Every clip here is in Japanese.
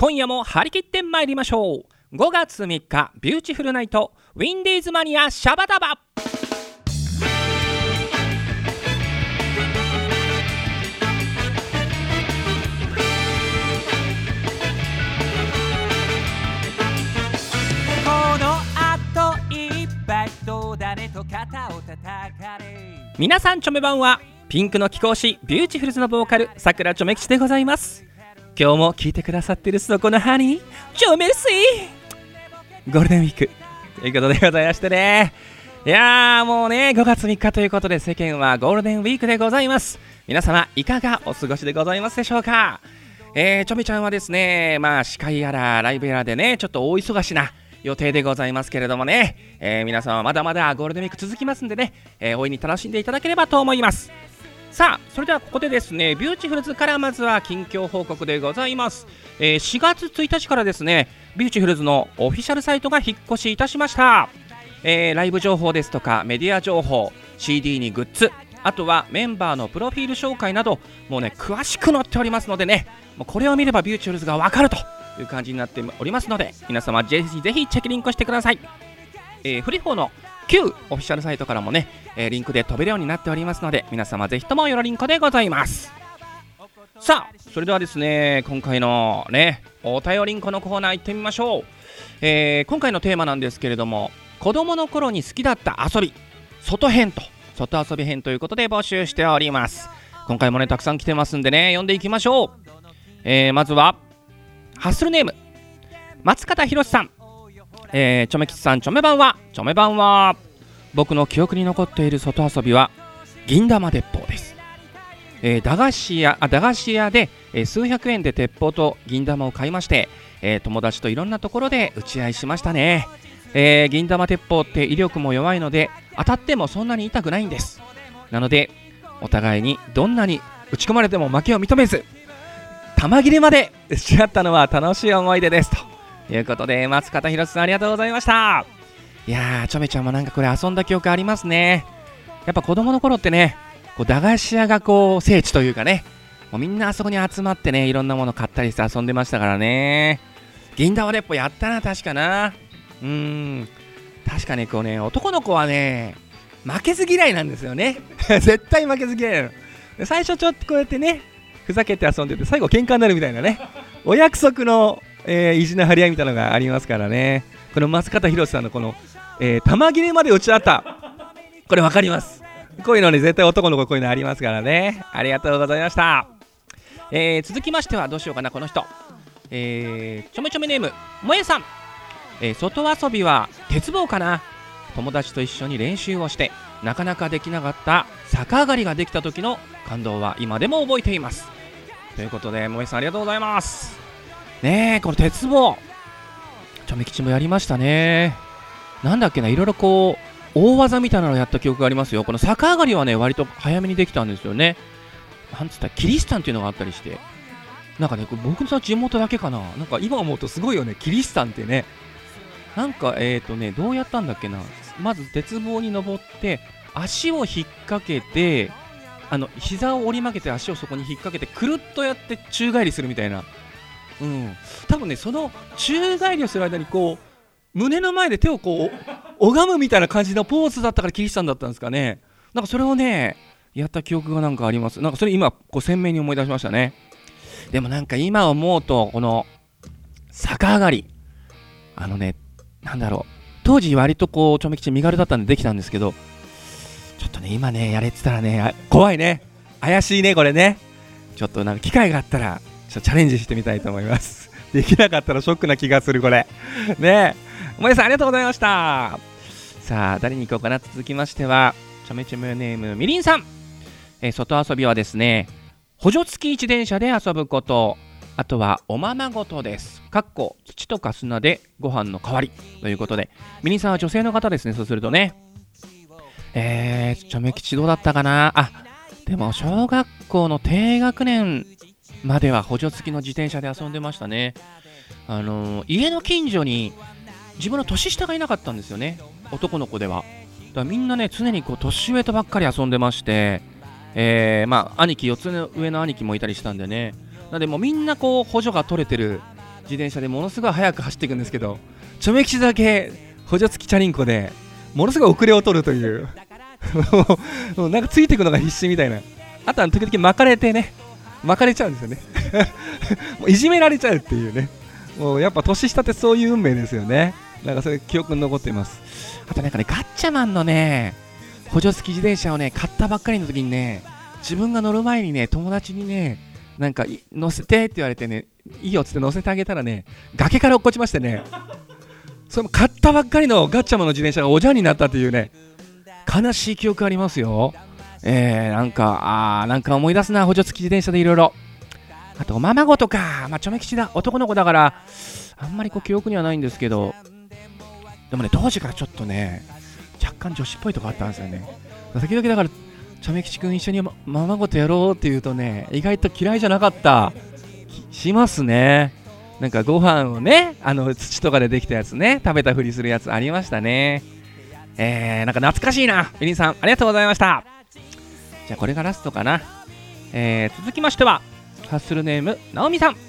今夜も張り切って参りましょう。5月3日ビューティフルナイトウィンディーズマニアシャバダバ。この後いっぱいと誰と肩を叩かれ。皆さんチョメ版はピンクの貴公子ビューティフルズのボーカルさくらちょめ吉でございます今日も聞いてくださってるそこのハニーチョメルシーゴールデンウィーク。ということでございましてね。いやーもうね5月3日ということで世間はゴールデンウィークでございます。皆様いかがお過ごしでございますでしょうか？えー、ちょめちゃんはですねまあ司会やらライブやらでねちょっと大忙しな予定でございますけれどもね、えー皆様まだまだゴールデンウィーク続きますんでね、えー大いに楽しんでいただければと思います。さあそれではここでですねビューティフルズからまずは近況報告でございます、えー4月1日からですねビューティフルズのオフィシャルサイトが引っ越しいたしました、えーライブ情報ですとかメディア情報 CD にグッズあとはメンバーのプロフィール紹介などもうね詳しく載っておりますのでねもうこれを見ればビューティフルズがわかるという感じになっておりますので皆様ぜひぜひチェックリンクしてください、えーフリフォの旧オフィシャルサイトからもね、えーリンクで飛べるようになっておりますので皆様ぜひともよろりんこでございます。さあそれではですね今回のねお便りんこのコーナー行ってみましょう、えー今回のテーマなんですけれども子供の頃に好きだった遊び外編と外遊び編ということで募集しております。今回もねたくさん来てますんでね読んでいきましょう、えーまずはハッスルネーム松方博さん。えー、ちょめきさんちょめ版はちょめ版は僕の記憶に残っている外遊びは銀玉鉄砲です、えー駄菓子屋あ駄菓子屋で、えー数百円で鉄砲と銀玉を買いまして、えー友達といろんなところで打ち合いしましたね、えー銀玉鉄砲って威力も弱いので当たってもそんなに痛くないんです。なのでお互いにどんなに打ち込まれても負けを認めず玉切れまで打ち合ったのは楽しい思い出ですと。いうことで松方弘さんありがとうございました。いやーちょめちゃんもなんかこれ遊んだ記憶ありますね。やっぱ子供の頃ってねこう駄菓子屋がこう聖地というかねもうみんなあそこに集まってねいろんなもの買ったりして遊んでましたからね。銀玉鉄砲やったな確かな。うーん。確かねこうね男の子はね負けず嫌いなんですよね。絶対負けず嫌いなの。で最初ちょっとこうやってねふざけて遊んでて最後喧嘩になるみたいなね。お約束の、えー意地の張り合いみたいなのがありますからね。この松方弘さんのこの、えー玉切れまで打ち合った。これ分かります。こういうのね絶対男の子こういうのありますからね。ありがとうございました、えー続きましてはどうしようかなこの人。えーちょめちょめネームもえさん、えー外遊びは鉄棒かな。友達と一緒に練習をしてなかなかできなかった逆上がりができた時の感動は今でも覚えています。ということで萌えさんありがとうございます。ねえこの鉄棒。ちょめ吉もやりましたね。なんだっけないろいろこう大技みたいなのをやった記憶がありますよ。この逆上がりはね割と早めにできたんですよね。なんつったらキリシタンっていうのがあったりして。なんかねこれ僕の地元だけかな。なんか今思うとすごいよねキリシタンってね。なんかえっ、ー、とねどうやったんだっけな。まず鉄棒に登って足を引っ掛けてあの膝を折り曲げて足をそこに引っ掛けてくるっとやって宙返りするみたいな。うん。多分ねその宙返りをする間にこう胸の前で手をこう拝むみたいな感じのポーズだったからキリシタンだったんですかね。なんかそれをねやった記憶がなんかありますなんかそれ今こう鮮明に思い出しましたね。でもなんか今思うとこの逆上がり。あのねなんだろう。当時割とこうちょめ吉身軽だったんでできたんですけどちょっとね今ねやれてたらね怖いね。怪しいねこれね。ちょっとなんか機会があったらちょっとチャレンジしてみたいと思います。できなかったらショックな気がするこれ。ねえ。もえさんありがとうございました。さあ誰に行こうかな続きましてはちょめちょめネームみりんさん、え外遊びはですね補助付き自転車で遊ぶこと。あとはおままごとです。かっこ土とか砂でご飯の代わり。ということで、ミニさんは女性の方ですね、そうするとね。えー、ちょめ吉どうだったかなあ、でも小学校の低学年までは補助付きの自転車で遊んでましたね。あのー家の近所に自分の年下がいなかったんですよね、男の子では。だからみんなね、常にこう年上とばっかり遊んでまして、えー、まあ、兄貴、4つ上の兄貴もいたりしたんでね。なのでもみんなこう補助が取れてる自転車でものすごい速く走っていくんですけどチョメ吉だけ補助付きチャリンコでものすごい遅れを取るという もうなんかついていくのが必死みたいなあとは時々巻かれてね巻かれちゃうんですよね。もういじめられちゃうっていうね。もうやっぱ年下ってそういう運命ですよね。なんかそういう記憶に残っています。あとなんかねガッチャマンのね補助付き自転車をね買ったばっかりの時にね自分が乗る前にね友達にねなんか乗せてって言われてねいいよっつって乗せてあげたらね崖から落っこちましてねそれも買ったばっかりのガッチャマンの自転車がおじゃんになったというね悲しい記憶ありますよ。えー、なんかあなんか思い出すな補助付き自転車でいろいろ。あとおままごとか。まあちょめ吉だ。男の子だからあんまりこう記憶にはないんですけど。でもね当時からちょっとね若干女子っぽいとこあったんですよね。時々だからちょめ吉くん一緒にまままごとやろうって言うとね意外と嫌いじゃなかった。しますね。なんかご飯をねあの土とかでできたやつね。食べたふりするやつありましたね。えー、なんか懐かしいな。ビリンさんありがとうございました。じゃあこれがラストかな。えー、続きましてはハッスルネームナオミさん。チ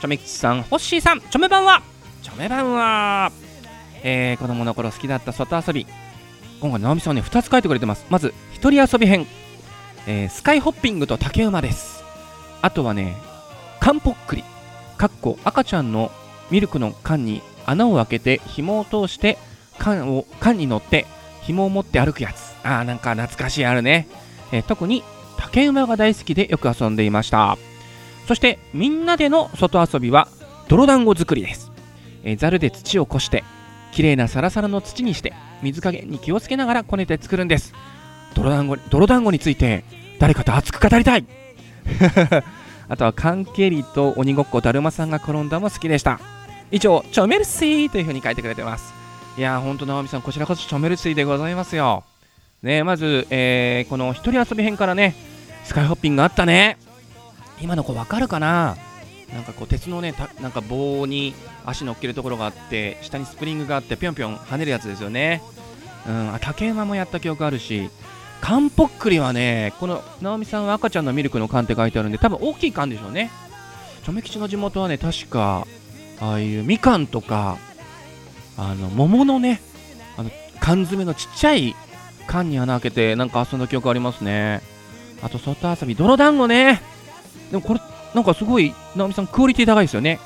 ョメ吉さんホッシーさん。チョメ版はチョメ版はえー、子供の頃好きだった外遊び。今回ナオミさんね2つ書いてくれてます。まず一人遊び編、えースカイホッピングと竹馬です。あとはねカンポックリかっこ赤ちゃんのミルクの缶に穴を開けて紐を通して缶を缶に乗って紐を持って歩くやつ。あーなんか懐かしいあるね、え特に竹馬が大好きでよく遊んでいました。そしてみんなでの外遊びは泥団子作りです、えーで土をこしてきれいなサラサラの土にして水加減に気をつけながらこねて作るんです。泥団子泥団子について誰かと熱く語りたい。あとは缶蹴りと鬼ごっこだるまさんが転んだも好きでした。以上チョメルシーというふうに書いてくれてます。いやーほんと直美さんこちらこそチョメルシーでございますよ。ねまず、えーこの一人遊び編からねスカイホッピングあったね。今の子わかるかな？なんかこう鉄のねなんか棒に足乗っけるところがあって下にスプリングがあってぴょんぴょん跳ねるやつですよね。うんあ竹馬もやった記憶あるし缶ぽっくりはねこの直美さんは赤ちゃんのミルクの缶って書いてあるんで多分大きい缶でしょうね。チョメ吉の地元はね確かああいうみかんとかあの桃のねあの缶詰のちっちゃい缶に穴開けてなんか遊んだ記憶ありますね。あと外遊び泥団子ね。でもこれなんかすごい直美さんクオリティ高いですよね。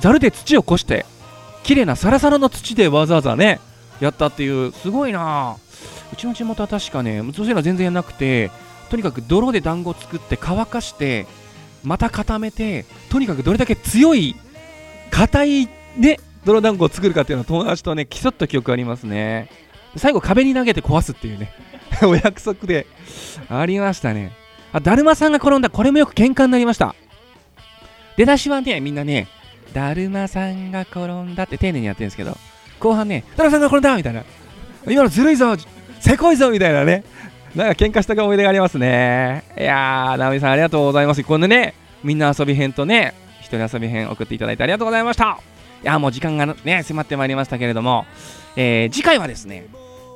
ざるで土をこして綺麗なサラサラの土でわざわざねやったっていうすごいな。うちの地元は確かねそういうのは全然やなくてとにかく泥で団子を作って乾かしてまた固めてとにかくどれだけ強い硬いね泥団子を作るかっていうのを友達とね競った記憶ありますね。最後壁に投げて壊すっていうね。お約束で。ありましたね。あだるまさんが転んだ。これもよく喧嘩になりました。出だしはねみんなねだるまさんが転んだって丁寧にやってるんですけど。後半ねだるまさんが転んだみたいな。今のずるいぞせこいぞみたいなね。なんか喧嘩した思い出がありますね。いやー直美さんありがとうございます。こんなねみんな遊び編とね一人遊び編送っていただいてありがとうございました。いやもう時間がね迫ってまいりましたけれども、えー次回はですね、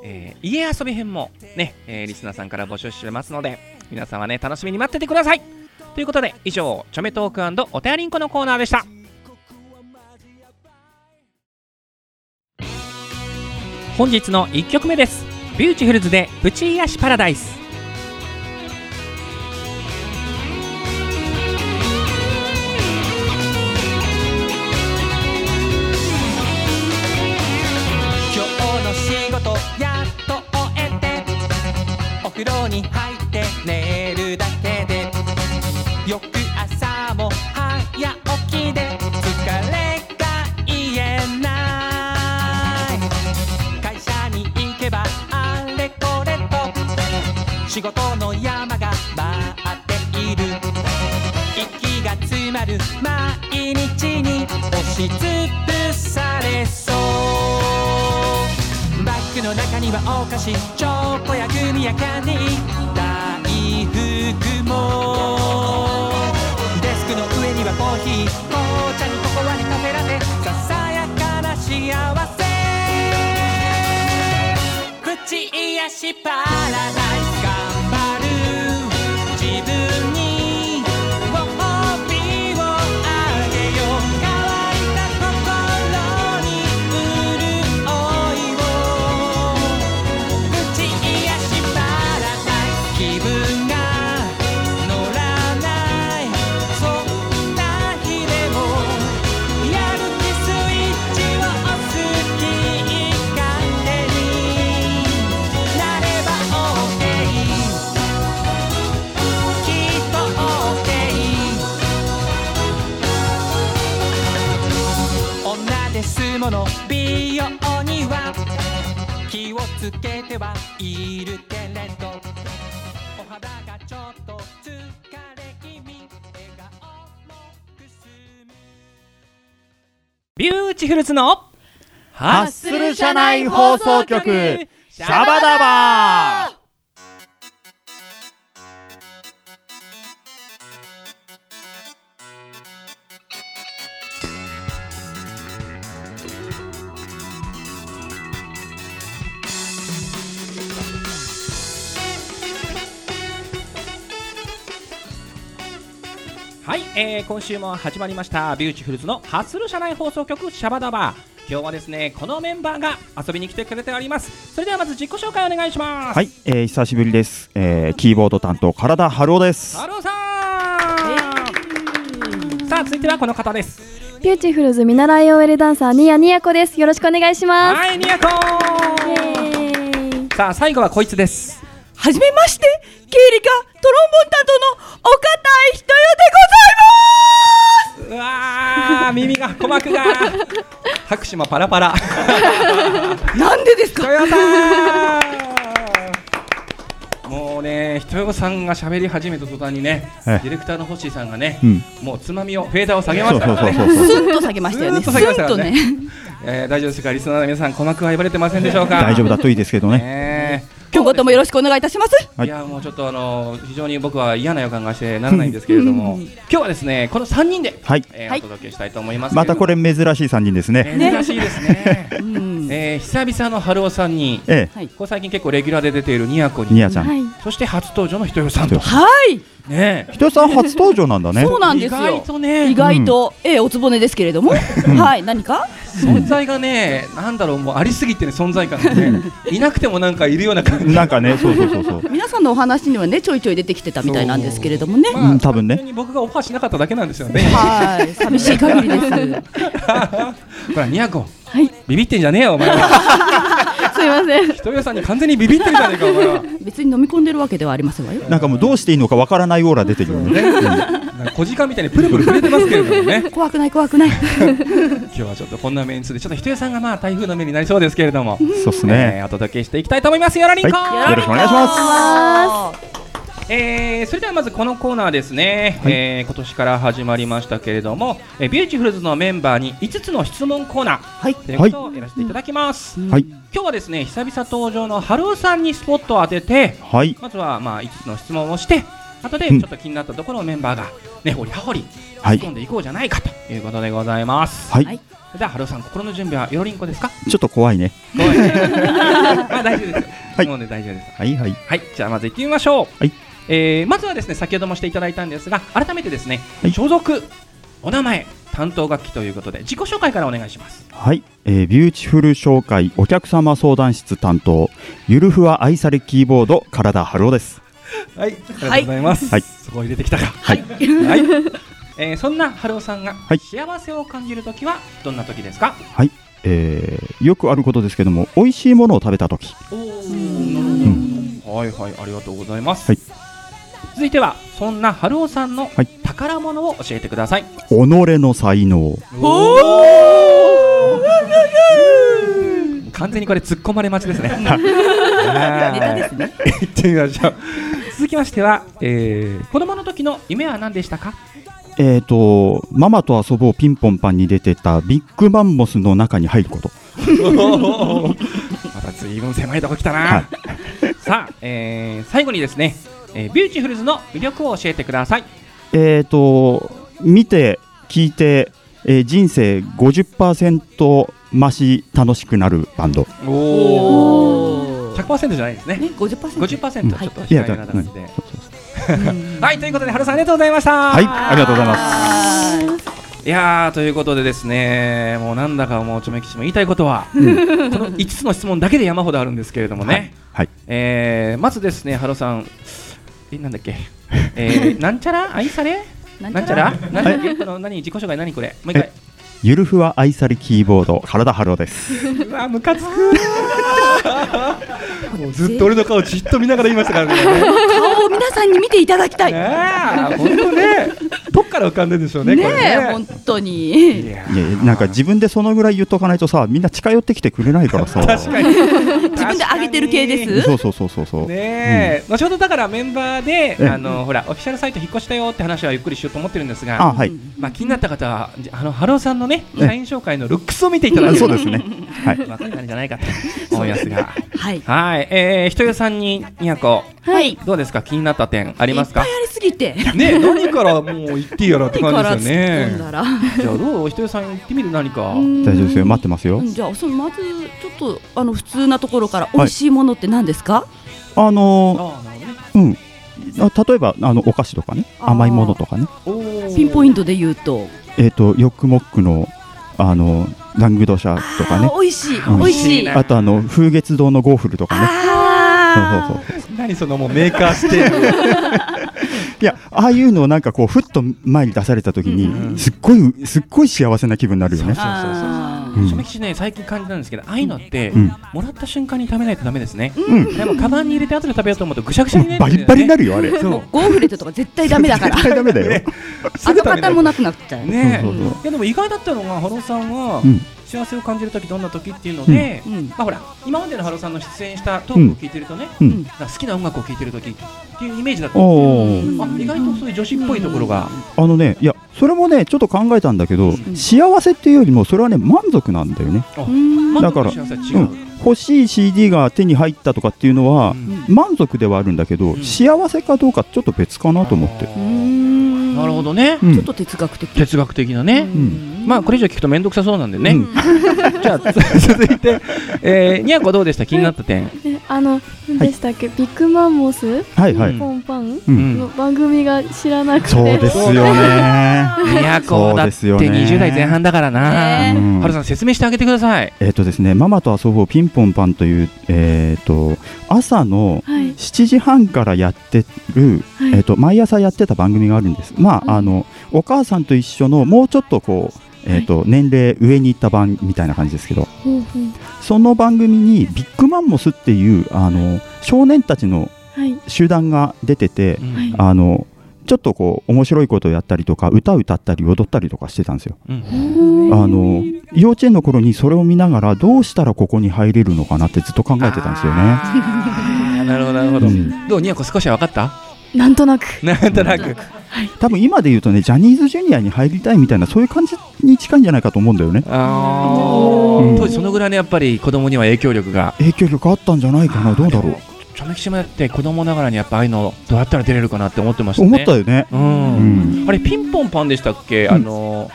えー家遊び編もね、えーリスナーさんから募集してますので皆さんはね楽しみに待っててください。ということで以上チョメトークお手ありんこのコーナーでした。本日の1曲目です。ビューティフルズでプチ癒しパラダイス。仕事の山が待っている。息が詰まる毎日に押しつぶされそう。バッグの中にはお菓子チョコやグミやキャンディー大福も。デスクの上にはコーヒー紅茶にココアにカフェラテささやかな幸せ。プチ癒しパラダイス。もの美容には気をつけてはいるけれどお肌がちょっと疲れ気味笑顔もくすむ。ビューティフルズのハッスル社内放送局シャバダバ。はえー、今週も始まりましたビューティフルズのハッスル社内放送局シャバダバ。今日はですねこのメンバーが遊びに来てくれております。それではまず自己紹介お願いします。はい、えー、久しぶりです、えー、キーボード担当体春夫です。ハローさん。さあ続いてはこの方です。ビューティフルズ見習い OL ダンサーニヤニヤコです。よろしくお願いします。はいニヤコさあ最後はこいつです。はじめまして、経理課トロンボーン担当の岡田ひとよでございますうわー耳が鼓膜が。拍手もパラパラ。なんでですか？もうねひとよさんが喋り始めた途端にねデえ。えィレクターの星さんがねうん。もうつまみをフェーダーを下げまそうした。からねそうそうそう。スンと下げましたよね。スンと下げましたね。ね。えー大丈夫ですか？リスナーの皆さん鼓膜は言われてませんでしょうか？大丈夫だといいですけどね。ね今後ともよろしくお願いいたします。はい。いやもうちょっとあの非常に僕は嫌な予感がしてならないんですけれども。今日はですねこの3人で、はい。はいえーお届けしたいと思いますまたこれれ珍しい3人ですね。珍しいですね。うん。えー久々の春尾さんにえはい。ここ最近結構レギュラーで出ているニヤコえニにヤちゃん。はい。そして初登場のひとよさんと。はい。ねひとさん初登場なんだね。そうなんです意外よ。とね。意外と、ええ、おつぼねですけれども。はい、何か？存在がねなんだろうもうありすぎてね存在感がねいなくてもなんかいるような感じ。なんかねそうそうそうそう。皆さんのお話にはね、ちょいちょい出てきてたみたいなんですけれどもね。まあうん多分ね。僕がオファーしなかっただけなんですよね。はい、寂しい限りです。ほらニヤコはい。ビビってんじゃねえよお前は。すいません。ひとよさんに完全にビビってるじゃねえかお前は。別に飲み込んでるわけではありませんわよ。なんかもうどうしていいのかわからないオーラ出てるよね。ね なんか小鹿みたいにプルプル触えてますけれどもね。怖くない、怖くない。今日はちょっとこんなメンツでちょっとひとよさんがまあ台風の目になりそうですけれども、そうっすえねーお届けしていきたいと思います。よろりんこ、はい。よろしくお願いしますえーそれではまずこのコーナーですね、はい。えー今年から始まりましたけれども、えービューティフルズのメンバーに5つの質問コーナーはい。ということをやらせていただきます、はい。今日はですね久々登場の春夫さんにスポットを当ててはい。まずはまあ5つの質問をして後でうん。ちょっと気になったところをメンバーがね掘り葉掘りはい。突っ込んでいこうじゃないかということでございます、はい。はい。それでは春夫さん心の準備はよろりんこですか？ちょっと怖いね。怖い。ね まあ大丈夫です。よ、はい。もうね大丈夫です。はいはい。はいじゃあまず行ってみましょう。はいえーまずはですね先ほどもしていただいたんですが改めてですね、はい。所属お名前担当楽器ということで自己紹介からお願いします。はい、えー、ビューティフル商会お客様相談室担当ゆるふわ愛されキーボード体春夫です。はい。ありがとうございます、はい。そこ入れてきたか。はい。はい、えーそんな春尾さんがはい。幸せを感じるときはどんな時ですか、はい、えー、よくあることですけども美味しいものを食べた時。おおなるほど、はいはい。ありがとうございます、はい続いてはそんな春尾さんのはい。宝物を教えてください、己の才能。お完全にこれ突っ込まれ待ちですね。ね。行ってみましょう続きましては、えー、子供の時の夢は何でしたか？えーとママと遊ぼうピンポンパンに出てたビッグマンモスの中に入ること。また随分狭いとこ来たな、はい。さあ、えー、最後にですね、えー、ビューティフルズの魅力を教えてください。えーと見て聞いて、えー人生50%増し楽しくなるバンド。おおー。100%じゃないですね。ね、50%。50%ちょっといや控えめな感じで、うん。はいということで春さんありがとうございました。はいありがとうございます。いやーということでですねもうなんだかもうちょめきちも言いたいことは、うん。この5つの質問だけで山ほどあるんですけれどもね、はい。えーまずですね春さんえなんだっけ、えー、なんちゃら？愛され？なんちゃら？なんだっけこの何自己紹介何これ？もう一回。ゆるふわ愛されキーボード体春夫です。うわムカつく。もうずっと俺の顔じっと見ながら言いましたからね。顔を皆さんに見ていただきたい。ねえ本当ね。どっから浮かんでるんでしょうねねこれえ本当いにやいやなんか自分でそのぐらい言っとかないとさみんな近寄ってきてくれないからさ。確かに 自分で上げてる系です。そうそうそうそうそう。ねえ、後ほどだからメンバーで、えあのほらオフィシャルサイト引っ越したよって話はゆっくりしようと思ってるんですが、あはい。まあ気になった方はじあのハローさんのねえ社員紹介のルックスを見ていただけそうですね。はい。わかるんじゃないかと思いますが、はい。はい、えー、ひとよさんににやこ。はい。どうですか？気になった点ありますか？いっぱいありすぎて。ねえ何からもう言っていいやらって感じですよね。じゃあどう？ひとよさん言ってみる？何か。うん。大丈夫ですよ。待ってますよ。うんじゃあそのまずちょっとあの普通なところから美味しいものって何ですか、あのああなるほどね。ーうん。あ例えばあのお菓子とかね。甘いものとかね。ピンポイントで言うと。えっ、とヨックモックのあのラングドシャとかね。美味しい。うん。美味しい。ね。あとあの風月堂のゴーフルとかね。あそうそうそう何そのもうメーカーして いやああいうのをなんかこうふっと前に出された時に、うんすっごいすっごい幸せな気分になるよね。そうそうそうあうん。ちょめ吉ね最近感じたんですけどああいうのって、うん。もらった瞬間に食べないとダメですね、うん。でもカバンに入れて後で食べようと思うとぐしゃぐしゃにね。バリッバリになるよあれ。そう。ゴーフレットとか絶対ダメだから。絶対ダメだよ、跡形もなくなっちゃう。ね。いやでも意外だったのがハローさんは、うん幸せを感じる時どんな時っていうので、うん。まあほら今までのハローさんの出演したトークを聞いてるとね、うん。好きな音楽を聴いてる時っていうイメージだったんおですーけど、あ意外とそういう女子っぽいところが、あのねいやそれもねちょっと考えたんだけど、ん。幸せっていうよりもそれはね満足なんだよね。うん。まだから幸せは違う、欲しい CD が手に入ったとかっていうのは、うん。満足ではあるんだけど、ん。幸せかどうかちょっと別かなと思って、うん。なるほどね、うん。ちょっと哲学的。哲学的なね、うんまあこれ以上聞くと面倒くさそうなんでね、うん。じゃあ 続いて、えー、にゃこどうでした？気になった点、えあの何でしたっけ、ビッグマンモスはいはい、うんポンパン？うん。の番組が知らなくて、そうですよね。にゃこだってそうですよね。20代前半だからな、ね。うん。はるさん説明してあげてください。えっ、とですねママと遊ぼうピンポンパンというえっ、と朝のはい。7時半からやってる、はい。えっ、と毎朝やってた番組があるんです。まあ、うんあのお母さんと一緒のもうちょっとこうえっ、と、年齢上に行った番みたいな感じですけど、ほうほうその番組にビッグマンモスっていうあの少年たちのはい。集団が出てて、うん。はい。あのちょっとこう面白いことをやったりとか歌を歌ったり踊ったりとかしてたんですよ。うん。あの幼稚園の頃にそれを見ながらどうしたらここに入れるのかなってずっと考えてたんですよね。なるほどなるほど、うん。どうにやこ少しは分かった？なんとなく。なんとなく多分今で言うとねジャニーズジュニアに入りたいみたいなそういう感じに近いんじゃないかと思うんだよね。あうん。ー当時そのぐらいのやっぱり子供には影響力が。影響力あったんじゃないかなどうだろう。ちょめきしもやって子供ながらにやっぱああいうのどうやったら出れるかなって思ってましたね。思ったよね。う、うん。んあれピンポンパンでしたっけ、うんあの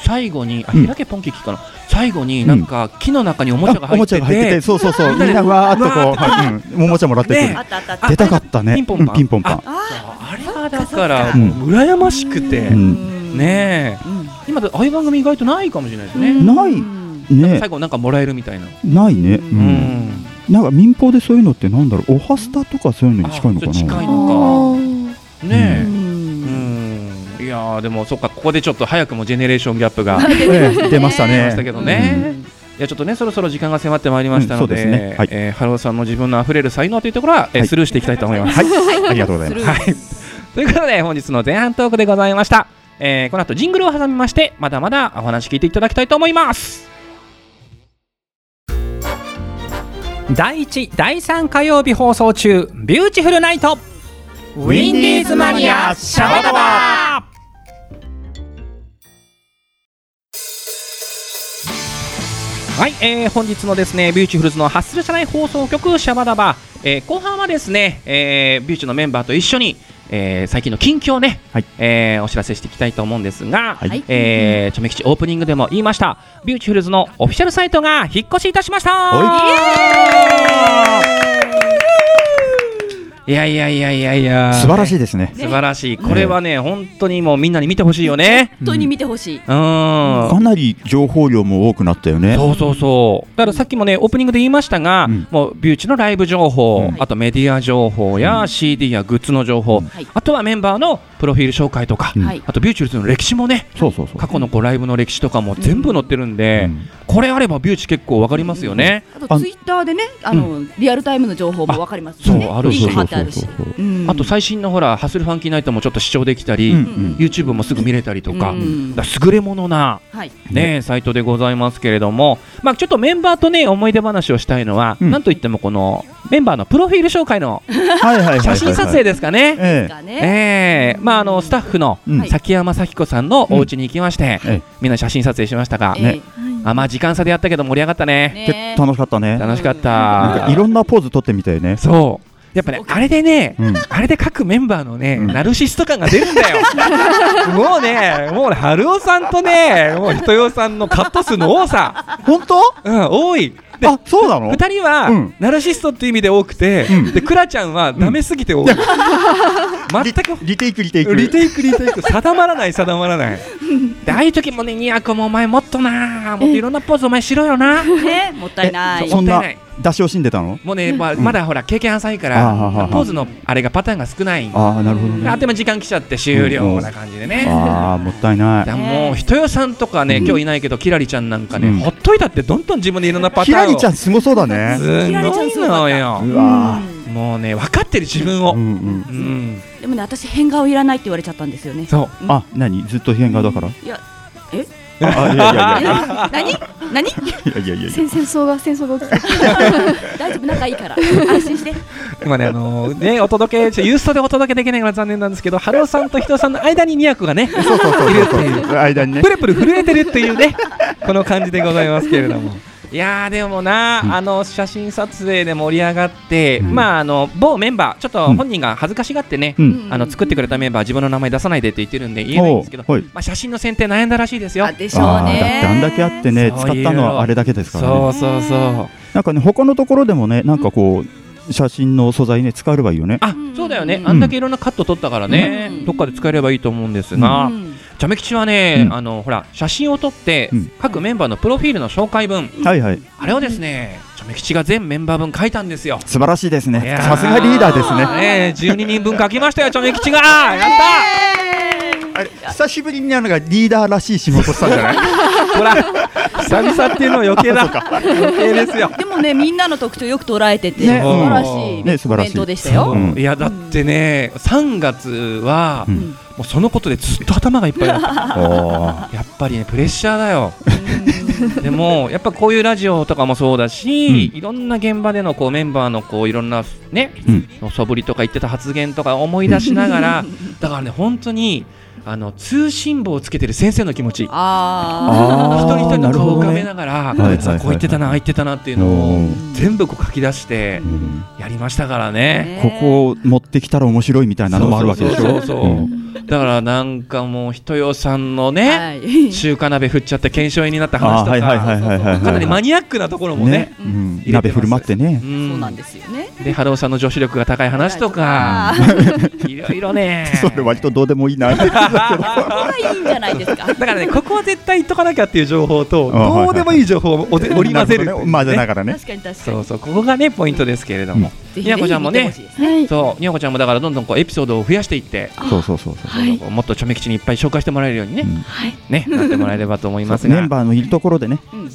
最後にあうん開けポンキッキかな、最後になんか木の中におもちゃが入ってて,、ゃが入っててそうそうそう。みんなわーっとこう、うん、おもちゃもらってくる、ね出たかったね。ピンポンパン。うんピンポンパン。ああれ？はだか。ら羨ましくて、うん。ねえ。うん。今でああいう番組意外とないかもしれないですね、うん。ない。うん。ね。最後なんかもらえるみたいな、ないね、ううん。んなんか民放でそういうのってなんだろう。おはスタとかそういうのに近いのかあちょっと近いなのあー。ねえ、ううん。ん、いやーでもそっか。ここでちょっと早くもジェネレーションギャップが ええ出ましたね。出ましたけどね、いやちょっとねそろそろ時間が迫ってまいりましたので,、うんね。はい。えー、ハローさんの自分のあふれる才能というところは、えーはい。スルーしていきたいと思います。はい、ありがとうございます。はい、ということで本日の前半トークでございました、えーこの後ジングルを挟みましてまだまだお話聞いていただきたいと思います。第1第3火曜日放送中ビューティフルナイト。ウィンディーズマニアシャバダバ。はい、えー本日のですねビューティフルズのハッスル社内放送局シャバダバ、えー後半はですね、えービューチのメンバーと一緒に、えー最近の近況をね、はい。えーお知らせしていきたいと思うんですが、はい。えーチョメ吉オープニングでも言いました。ビューティフルズのオフィシャルサイトが引っ越しいたしましたいやいやいやいやいや。素晴らしいですね。素晴らしい。これはね、本当にもうみんなに見てほしいよね。本当に見てほしい。うん。かなり情報量も多くなったよね。そうそうそう。だからさっきもねオープニングで言いましたが、うん。もうビューチのライブ情報、うん。あとメディア情報や、CD やグッズの情報、はい。あとはメンバーのプロフィール紹介とか、うん。はい。あとビューティフルズの歴史もねそうそうそう。過去のこうライブの歴史とかも全部載ってるんで、うん。これあればビューチ結構わかりますよね、あとツイッターでねあのリアルタイムの情報もわかりますそうあるし。あと最新のほらハッスルファンキーナイトもちょっと視聴できたり、うん。YouTube もすぐ見れたりとか,、うん。優れものなはい。ね、サイトでございますけれども、まあ、ちょっとメンバーとね思い出話をしたいのは、うん。なんといってもこのメンバーのプロフィール紹介の写真撮影ですかね。ええまああのスタッフの崎山咲子さんのお家に行きまして、ええみんな写真撮影しましたが、えね。あまあ時間差でやったけど盛り上がったね。楽しかったね。楽しかっなんかた。いろんなポーズ撮ってみたよね。そう。やっぱねあれでね、うん。あれで各メンバーのね、うん。ナルシスト感が出るんだよ。もうね、もうね、春尾さんとね、もう人よさんのカット数の多さ、本当？うん、多い。であそうなの？二人は、うん。ナルシストっていう意味で多くて、うん。でクラちゃんはダメすぎて多い。全くリテイクリテイク。リテイクリテイク。定まらない定まらない。でああいう時もねニヤコもお前もっとなもっといろんなポーズお前しろよな。ねもったいない。そんなもったいない出し惜しんでたの？もうね、まあ、んまだほら経験浅いかあらーはーはーはー。ポーズのあれがパターンが少ない。ああなるほどでね。あっという間に時間来ちゃって終了な感じでね。ああもったいない。だからもう人よさんとかね、うん。今日いないけどキラリちゃんなんかね、うん。ほっといたってどんどん自分でいろんなパターンを。ひらりちゃんすごそうだね。すごいのよ。うわうん。もうね分かってる自分を、うんうん。うん、でもね私変顔いらないって言われちゃったんですよね。そう。あ何？ずっと変顔だから？いやえ？ああいやいやいや。いや何？何？いやいやいや戦戦争が戦争が起きて 大丈夫？仲いいから。安心して。今ねあのねお届けちょユーストでお届けできないのが残念なんですけど春尾さんと人さんの間に2役がねそうそうそうそうそう。間にね。プルプル震えてるっていうねこの感じでございますけれども。いやーでもな、うん。あの写真撮影で盛り上がって、うん。まああの某メンバーちょっとうん。本人が恥ずかしがってね、うん。あの作ってくれたメンバー自分の名前出さないでって言ってるんで言えないんですけど、まあ、写真の選定悩んだらしいですよ。あ。でしょうあーだってねあんだけあってね使ったのはあれだけですからね。そうそうそう。なんかね他のところでもねなんかこう写真の素材ね使えればいいよねあ、そうだよね。うんあんだけいろんなカット撮ったからね、うんどっかで使えればいいと思うんですが、うんチャメ吉はね、うん。あのほら写真を撮って、うん。各メンバーのプロフィールの紹介文、はいはい。あれをですね、チャメ吉が全メンバー分書いたんですよ。素晴らしいですね。さすがリーダーですね。ねえ、12人分書きましたよ、チャメ吉が。やっあれ久しぶりになんかリーダーらしい仕事したんじゃない？た。ほら、久々っていうのは余計だ。余計ですよ。でもねみんなの特徴よく捉えてて、ね素晴らしいね素晴らしいコメントでしたよ。うんいやだってね、3月は、うんうんもうそのことでずっと頭がいっぱいだった。おやっぱりね、プレッシャーだよ。でもやっぱこういうラジオとかもそうだし、いろんな現場でのこうメンバーのこういろんなね、うんのそぶりとか言ってた発言とか思い出しながら だからね本当にあの通信簿をつけてる先生の気持ち。ああー一人一人の顔を浮かべながら、こいつはこう言ってたなああ言ってたなっていうのをうん。全部こう書き出してうん。やりましたからあ、ね。ねここを持ってきたら面白いみたいなのもあるわけでしょ？そうそうそうそう。うんだからなんかもう人よさんのね、はい。中華鍋振っちゃって検証員になったあ話とーはいはいはいかかなりマニアックなところもね鍋振る舞ってね。うん。そうなんですよね。でハローさんの女子力が高い話とかい。ろいろね。それ割とどうでもいいな。ここはいいんじゃないですか。だからねここは絶対言っとかなきゃっていう情報とどうでもいい情報を織り交ぜるながらね。確かに確かに。そうそうここがねポイントですけれども、ぜひにやこちゃんもねそうにやこちゃんもだからどんどんこうエピソードを増やしていって、そうそうそうそうはいもっとちょめ吉にいっぱい紹介してもらえるようにね、ねなってもらえればと思いますが。メンバーのいるところでね。うん。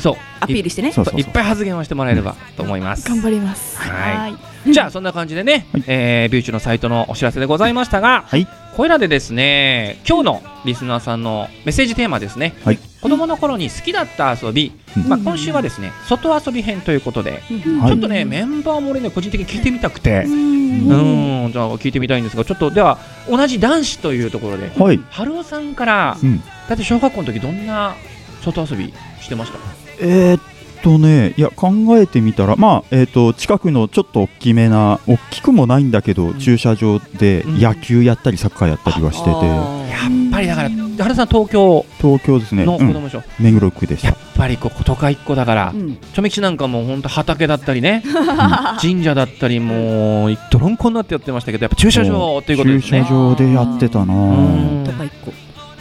そう。アピールしてね。いっぱい発言をしてもらえればと思います。頑張ります。はい。はい。じゃあそんな感じでね、えービューチュのサイトのお知らせでございましたが、はいこれらでですね今日のリスナーさんのメッセージテーマですね、はい。子供の頃に好きだった遊び、うん。まあ、今週はですね外遊び編ということで、はい。ちょっとねメンバーも俺ね個人的に聞いてみたくて、うん。うん。じゃあ聞いてみたいんですがちょっとでは同じ男子というところではい。春尾さんからうん。だって小学校の時どんな外遊びしてましたえーっとねいや考えてみたらまあえーっと近くのちょっと大きめな大きくもないんだけど、ん。駐車場でうん。野球やったりサッカーやったりはしてて、やっぱりだから春尾さん東京東京ですね、うん、の子供でしょ、目黒区でした。やっぱりこう都会っ子だから、うん。ちょめきちなんかもう本当畑だったりね 神社だったりもう泥んこになってやってましたけどやっぱ駐車場ということです駐車ね場でやってたな。うん。とか一個。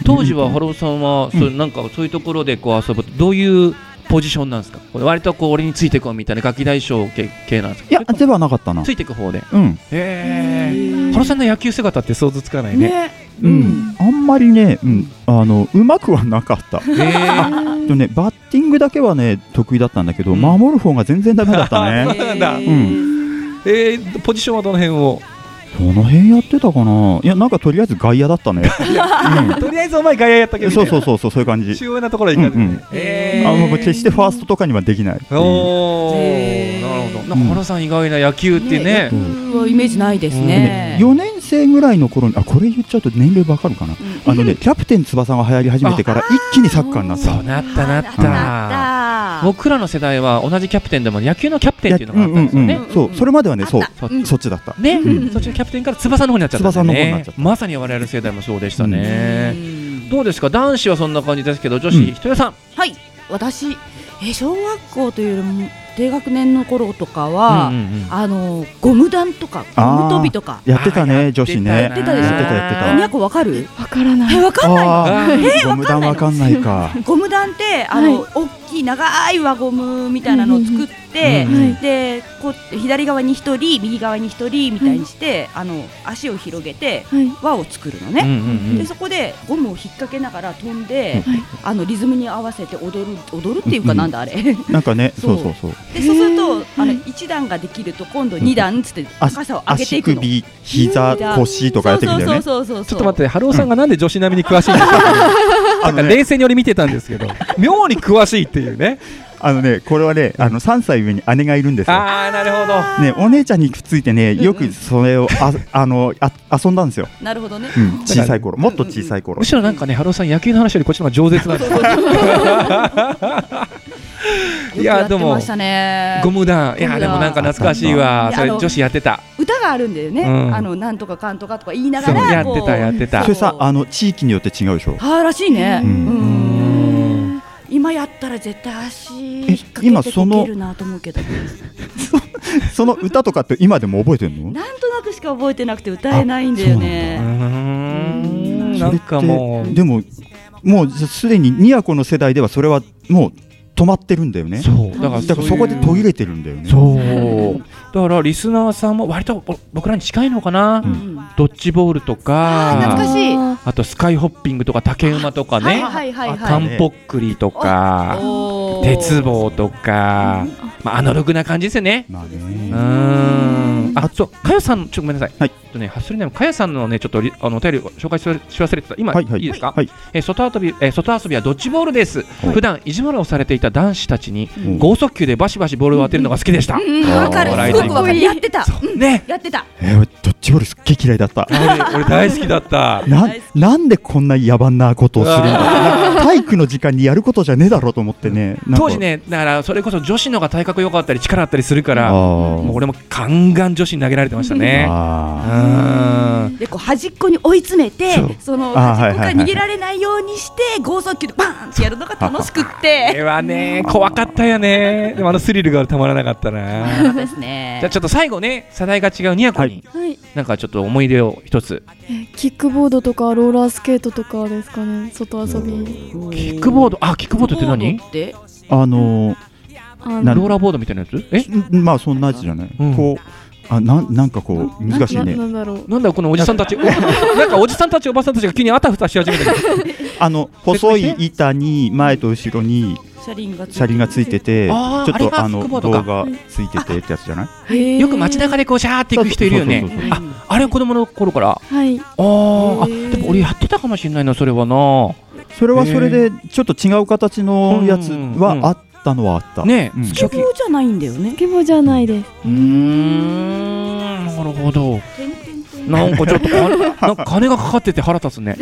当時はハローさんは、そうなんかそういうところでこう遊ぶとどういうポジションなんですか？これ割とこう俺についてこうみたいなガキ大将系系なんですか？いやではなかったな。ついていく方で。うん。へえハローさんの野球姿って想像つかないね。ね。うん、あんまりね、うん、あのうまくはなかった。えー。でもね、バッティングだけはね得意だったんだけど、うん。守る方が全然ダメだったね。そうなんだ。うん。えーポジションはどの辺を？どの辺やってたかな？いやなんかとりあえず外野だったね。とりあえずお前外野やったけど。うん、そうそうそうそうそういう感じ。主要なところに行かずうんうん。えー。あもう決してファーストとかにはできない。おへーー。なるほど。なんか原さん意外な野球っていうね。うん。野球はイメージないですでねね、4年生ぐらいの頃にあこれ言っちゃうと年齢わかるかな、あのねキャプテン翼が流行り始めてから一気にサッカーになった。そうなったなっなた僕らの世代は同じキャプテンでも野球のキャプテンっていうのがあったんですよね。うんうんうんそうそれまではねそうそっちだった。ね、うん。そっちのキャプテンから翼の方になっちゃったんだ翼の方になねっちゃった。まさに我々の世代もそうでしたね、うん。どうですか？男子はそんな感じですけど女子、うん。ひとやさん。はい。私えー小学校というよりも低学年の頃とかは、うんうんうん。あのゴム弾とかゴム跳びとか。やってたね女子ね。やってたでしょ？やってたやってた。えにゃこわかる？わからない。えわかんないの？ああーーゴム弾わかんないか。ゴム弾ってあの、はい。大きい長い輪ゴムみたいなのを作って、うんうんはい。でこう左側に一人右側に一人みたいにして、あの足を広げてはい。輪を作るのうんね、うん。でそこでゴムを引っ掛けながら飛んで、はい。あのリズムに合わせて踊る踊るっていうかうんなんだあれ。なんかねそ そううそう。そう。でそうするとあのはい一段ができると今度二段っつって高さを上げて足いくの。首膝腰とかやっていくんだよね。そうそうそうそうちょっと待って春尾さんがなんで女子並みに詳しいんですかなんか冷静に俺見てたんですけど 妙に詳しいっていうねあのねこれはねあの3歳上に姉がいるんですよ。ああなるほど。ねお姉ちゃんにくっついてねよくそれをあ あのあ遊んだんですよ。なるほどね。うん小さい頃もっと小さい頃。むしろなんかね春尾さん野球の話よりこっちの方が饒舌なんですよ。いやでも。ゴム弾いやでもなんか懐かしいわ。それ女子やってた。歌があるんだよね、うん。あのなんとかかんとかとか言いながらやってたやってた。それさあの地域によって違うでしょ。はあらしいね、ううんん今やったら絶対足引っ掛けて今そのこけるなと思うけど。その歌とかって今でも覚えてるの？なんとなくしか覚えてなくて歌えないんだよね。んなんかもう。でももうすでにニヤコの世代ではそれはもう止まってるんだよね。そう。だからだからそこで途切れてるんだよね。そう。だからリスナーさんも割とぼ僕らに近いのかな、うん。ドッジボールとかかしい。ああとスカイホッピングとか竹馬とかね、はいはいはいカはい。ンポックリとか鉄棒とか、まあ、アナログな感じですよね。まあうーねんあそうかやさんちょっとごめんなさい、はい。えっとねハッスルネームかやさんのねちょっとリあのお便りを紹介しし忘れてた。今、はいはい。いですか、はい。えー外遊び、えー外遊びはドッジボールです、普段意地悪をされていた男子たちにうん。剛速球でバシバシボールを当てるのが好きでした、うんわかる。あーすごくわかる。やってた。ね。やってた。えードッジボールすっげえ嫌いだった。俺俺大好きだった。な大好なんでこんな野蛮なことをするんだ体育の時間にやることじゃねえだろうと思ってね。なんか。当時ねだからそれこそ女子のが体格良かったり力あったりするかあらもうー俺もガンガン女子に投げられてましたね。でこう端っこに追い詰めてその端っこから逃げられないようにして剛速球でバーンってやるのが楽しくっあてれはね怖かったよね。でもあのスリルがたまらなかったな。そうですね。じゃあちょっと最後ね世代が違うニヤコに、はい。なんかちょっと思い出を一つ。えキックボードとかローラースケートとかですかね外遊びキックボード？あキックボードって何？あのあなローラーボードみたいなやつ？え？まあそんなやつじゃない、うん。こうあなんなんかこう難しいね。ななんだろう。なんだこのおじさんたち。おなんかおじさんたちおばさんたちが急にあたふたし始めた。あの細い板に前と後ろに車輪が車輪がついててちょっとあのキックボードか。動画ついててってやつじゃない？よく街中でこうシャーって行く人いるよね。ああれ子供の頃から？はい。あー。あでも俺やってたかもしれないなそれはなそれはそれでちょっと違う形のやつはあったのはあった、ねうん。スケボーじゃないんだよね。スケボーじゃないです。うーん。なるほど。なんかちょっとか なんか金がかかってて腹立つね。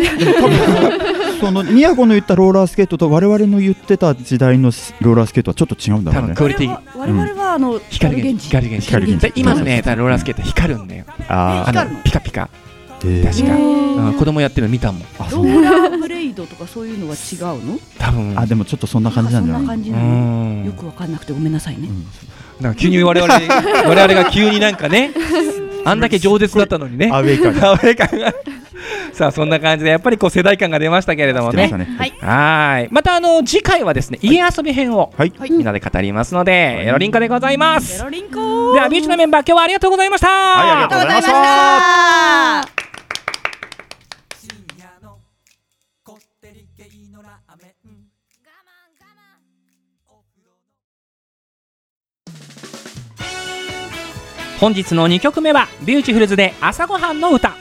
そのニヤゴの言ったローラースケートと我々の言ってた時代のローラースケートはちょっと違うんだ多ろうね。分クオリティ。我々はあの光源氏光源。今のねローラースケート光るんだよ。ああの光るの。ピカピカ。ー確かうん子供やってるの見たもん。あそう。ローラーブレイドとかそういうのは違うの？多分。あでもちょっとそんな感じなんじゃない？そんな感じうなの？ん。よくわかんなくてごめんなさいね。なんか急に我々 我々が急になんかねあんだけ饒舌だったのにね。アウェイ感アウェー感が。さあそんな感じでやっぱりこう世代間が出ましたけれどもね。出ましたね。はい。はい。またあの次回はですね家遊び編をはい。みんなで語りますので、エロリンコでございまベすロリンコ。ではビーチのメンバー今日はありがとうございました。はいありがとうございました本日の2曲目はビューティフルズで朝ごはんの歌。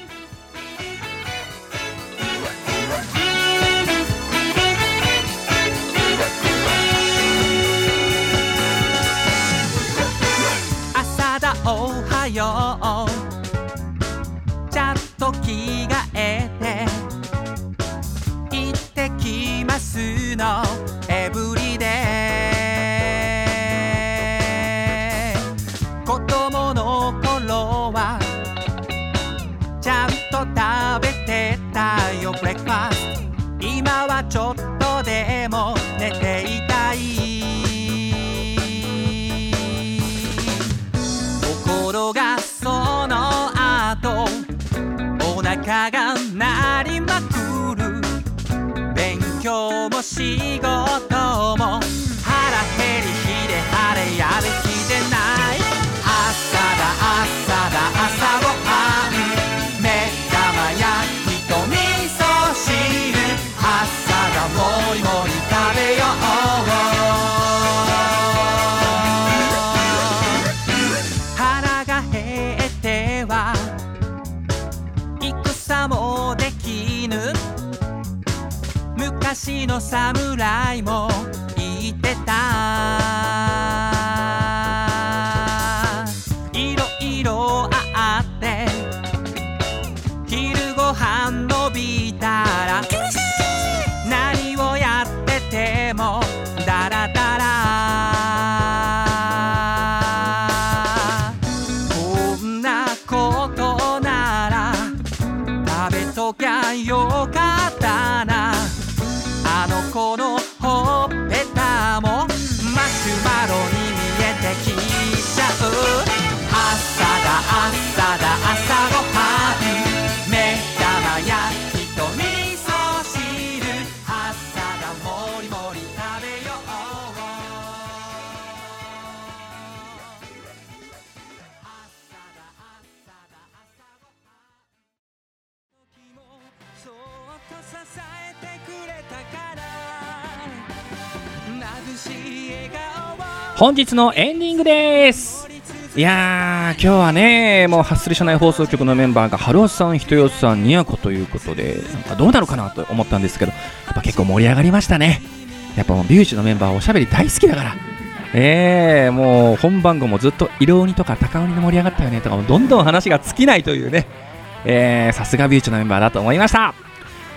本日のエンディングです。いやー今日はねもうハッスル社内放送局のメンバーが春尾さん人吉さん宮子ということでなんかどうなるかなと思ったんですけどやっぱ結構盛り上がりましたね。やっぱもうビューチのメンバーおしゃべり大好きだから。えー、もう本番後もずっと色鬼とか高鬼で盛り上がったよねとかもどんどん話が尽きないというね。えーさすがビューチのメンバーだと思いました。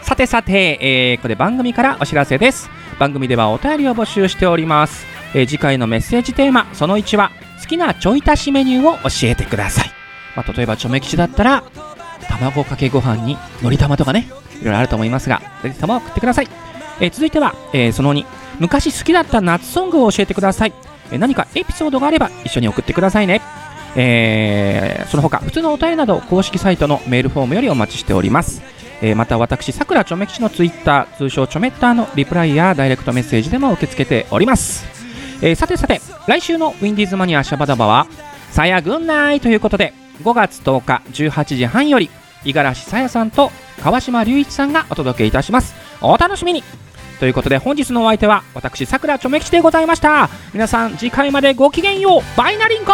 さてさて、えーここで番組からお知らせです。番組ではお便りを募集しております、えー次回のメッセージテーマその1は好きなちょい足しメニューを教えてください、まあ、例えばちょめ吉だったら卵かけご飯にのり玉とかねいろいろあると思いますがぜひとも送ってください、えー続いては、えーその2昔好きだった夏ソングを教えてください、えー何かエピソードがあれば一緒に送ってくださいね。えーその他普通のお便りなど公式サイトのメールフォームよりお待ちしております。えーまた私さくらちょめ吉のツイッター通称ちょめッターのリプライやダイレクトメッセージでも受け付けております、えーさてさて来週のウィンディーズマニアシャバダバはさやぐんないということで5月10日18時半より五十嵐さやさんと川島隆一さんがお届けいたします。お楽しみに。ということで本日のお相手は私さくらちょめきちでございました。皆さん次回までごきげんよう。バイナリンコ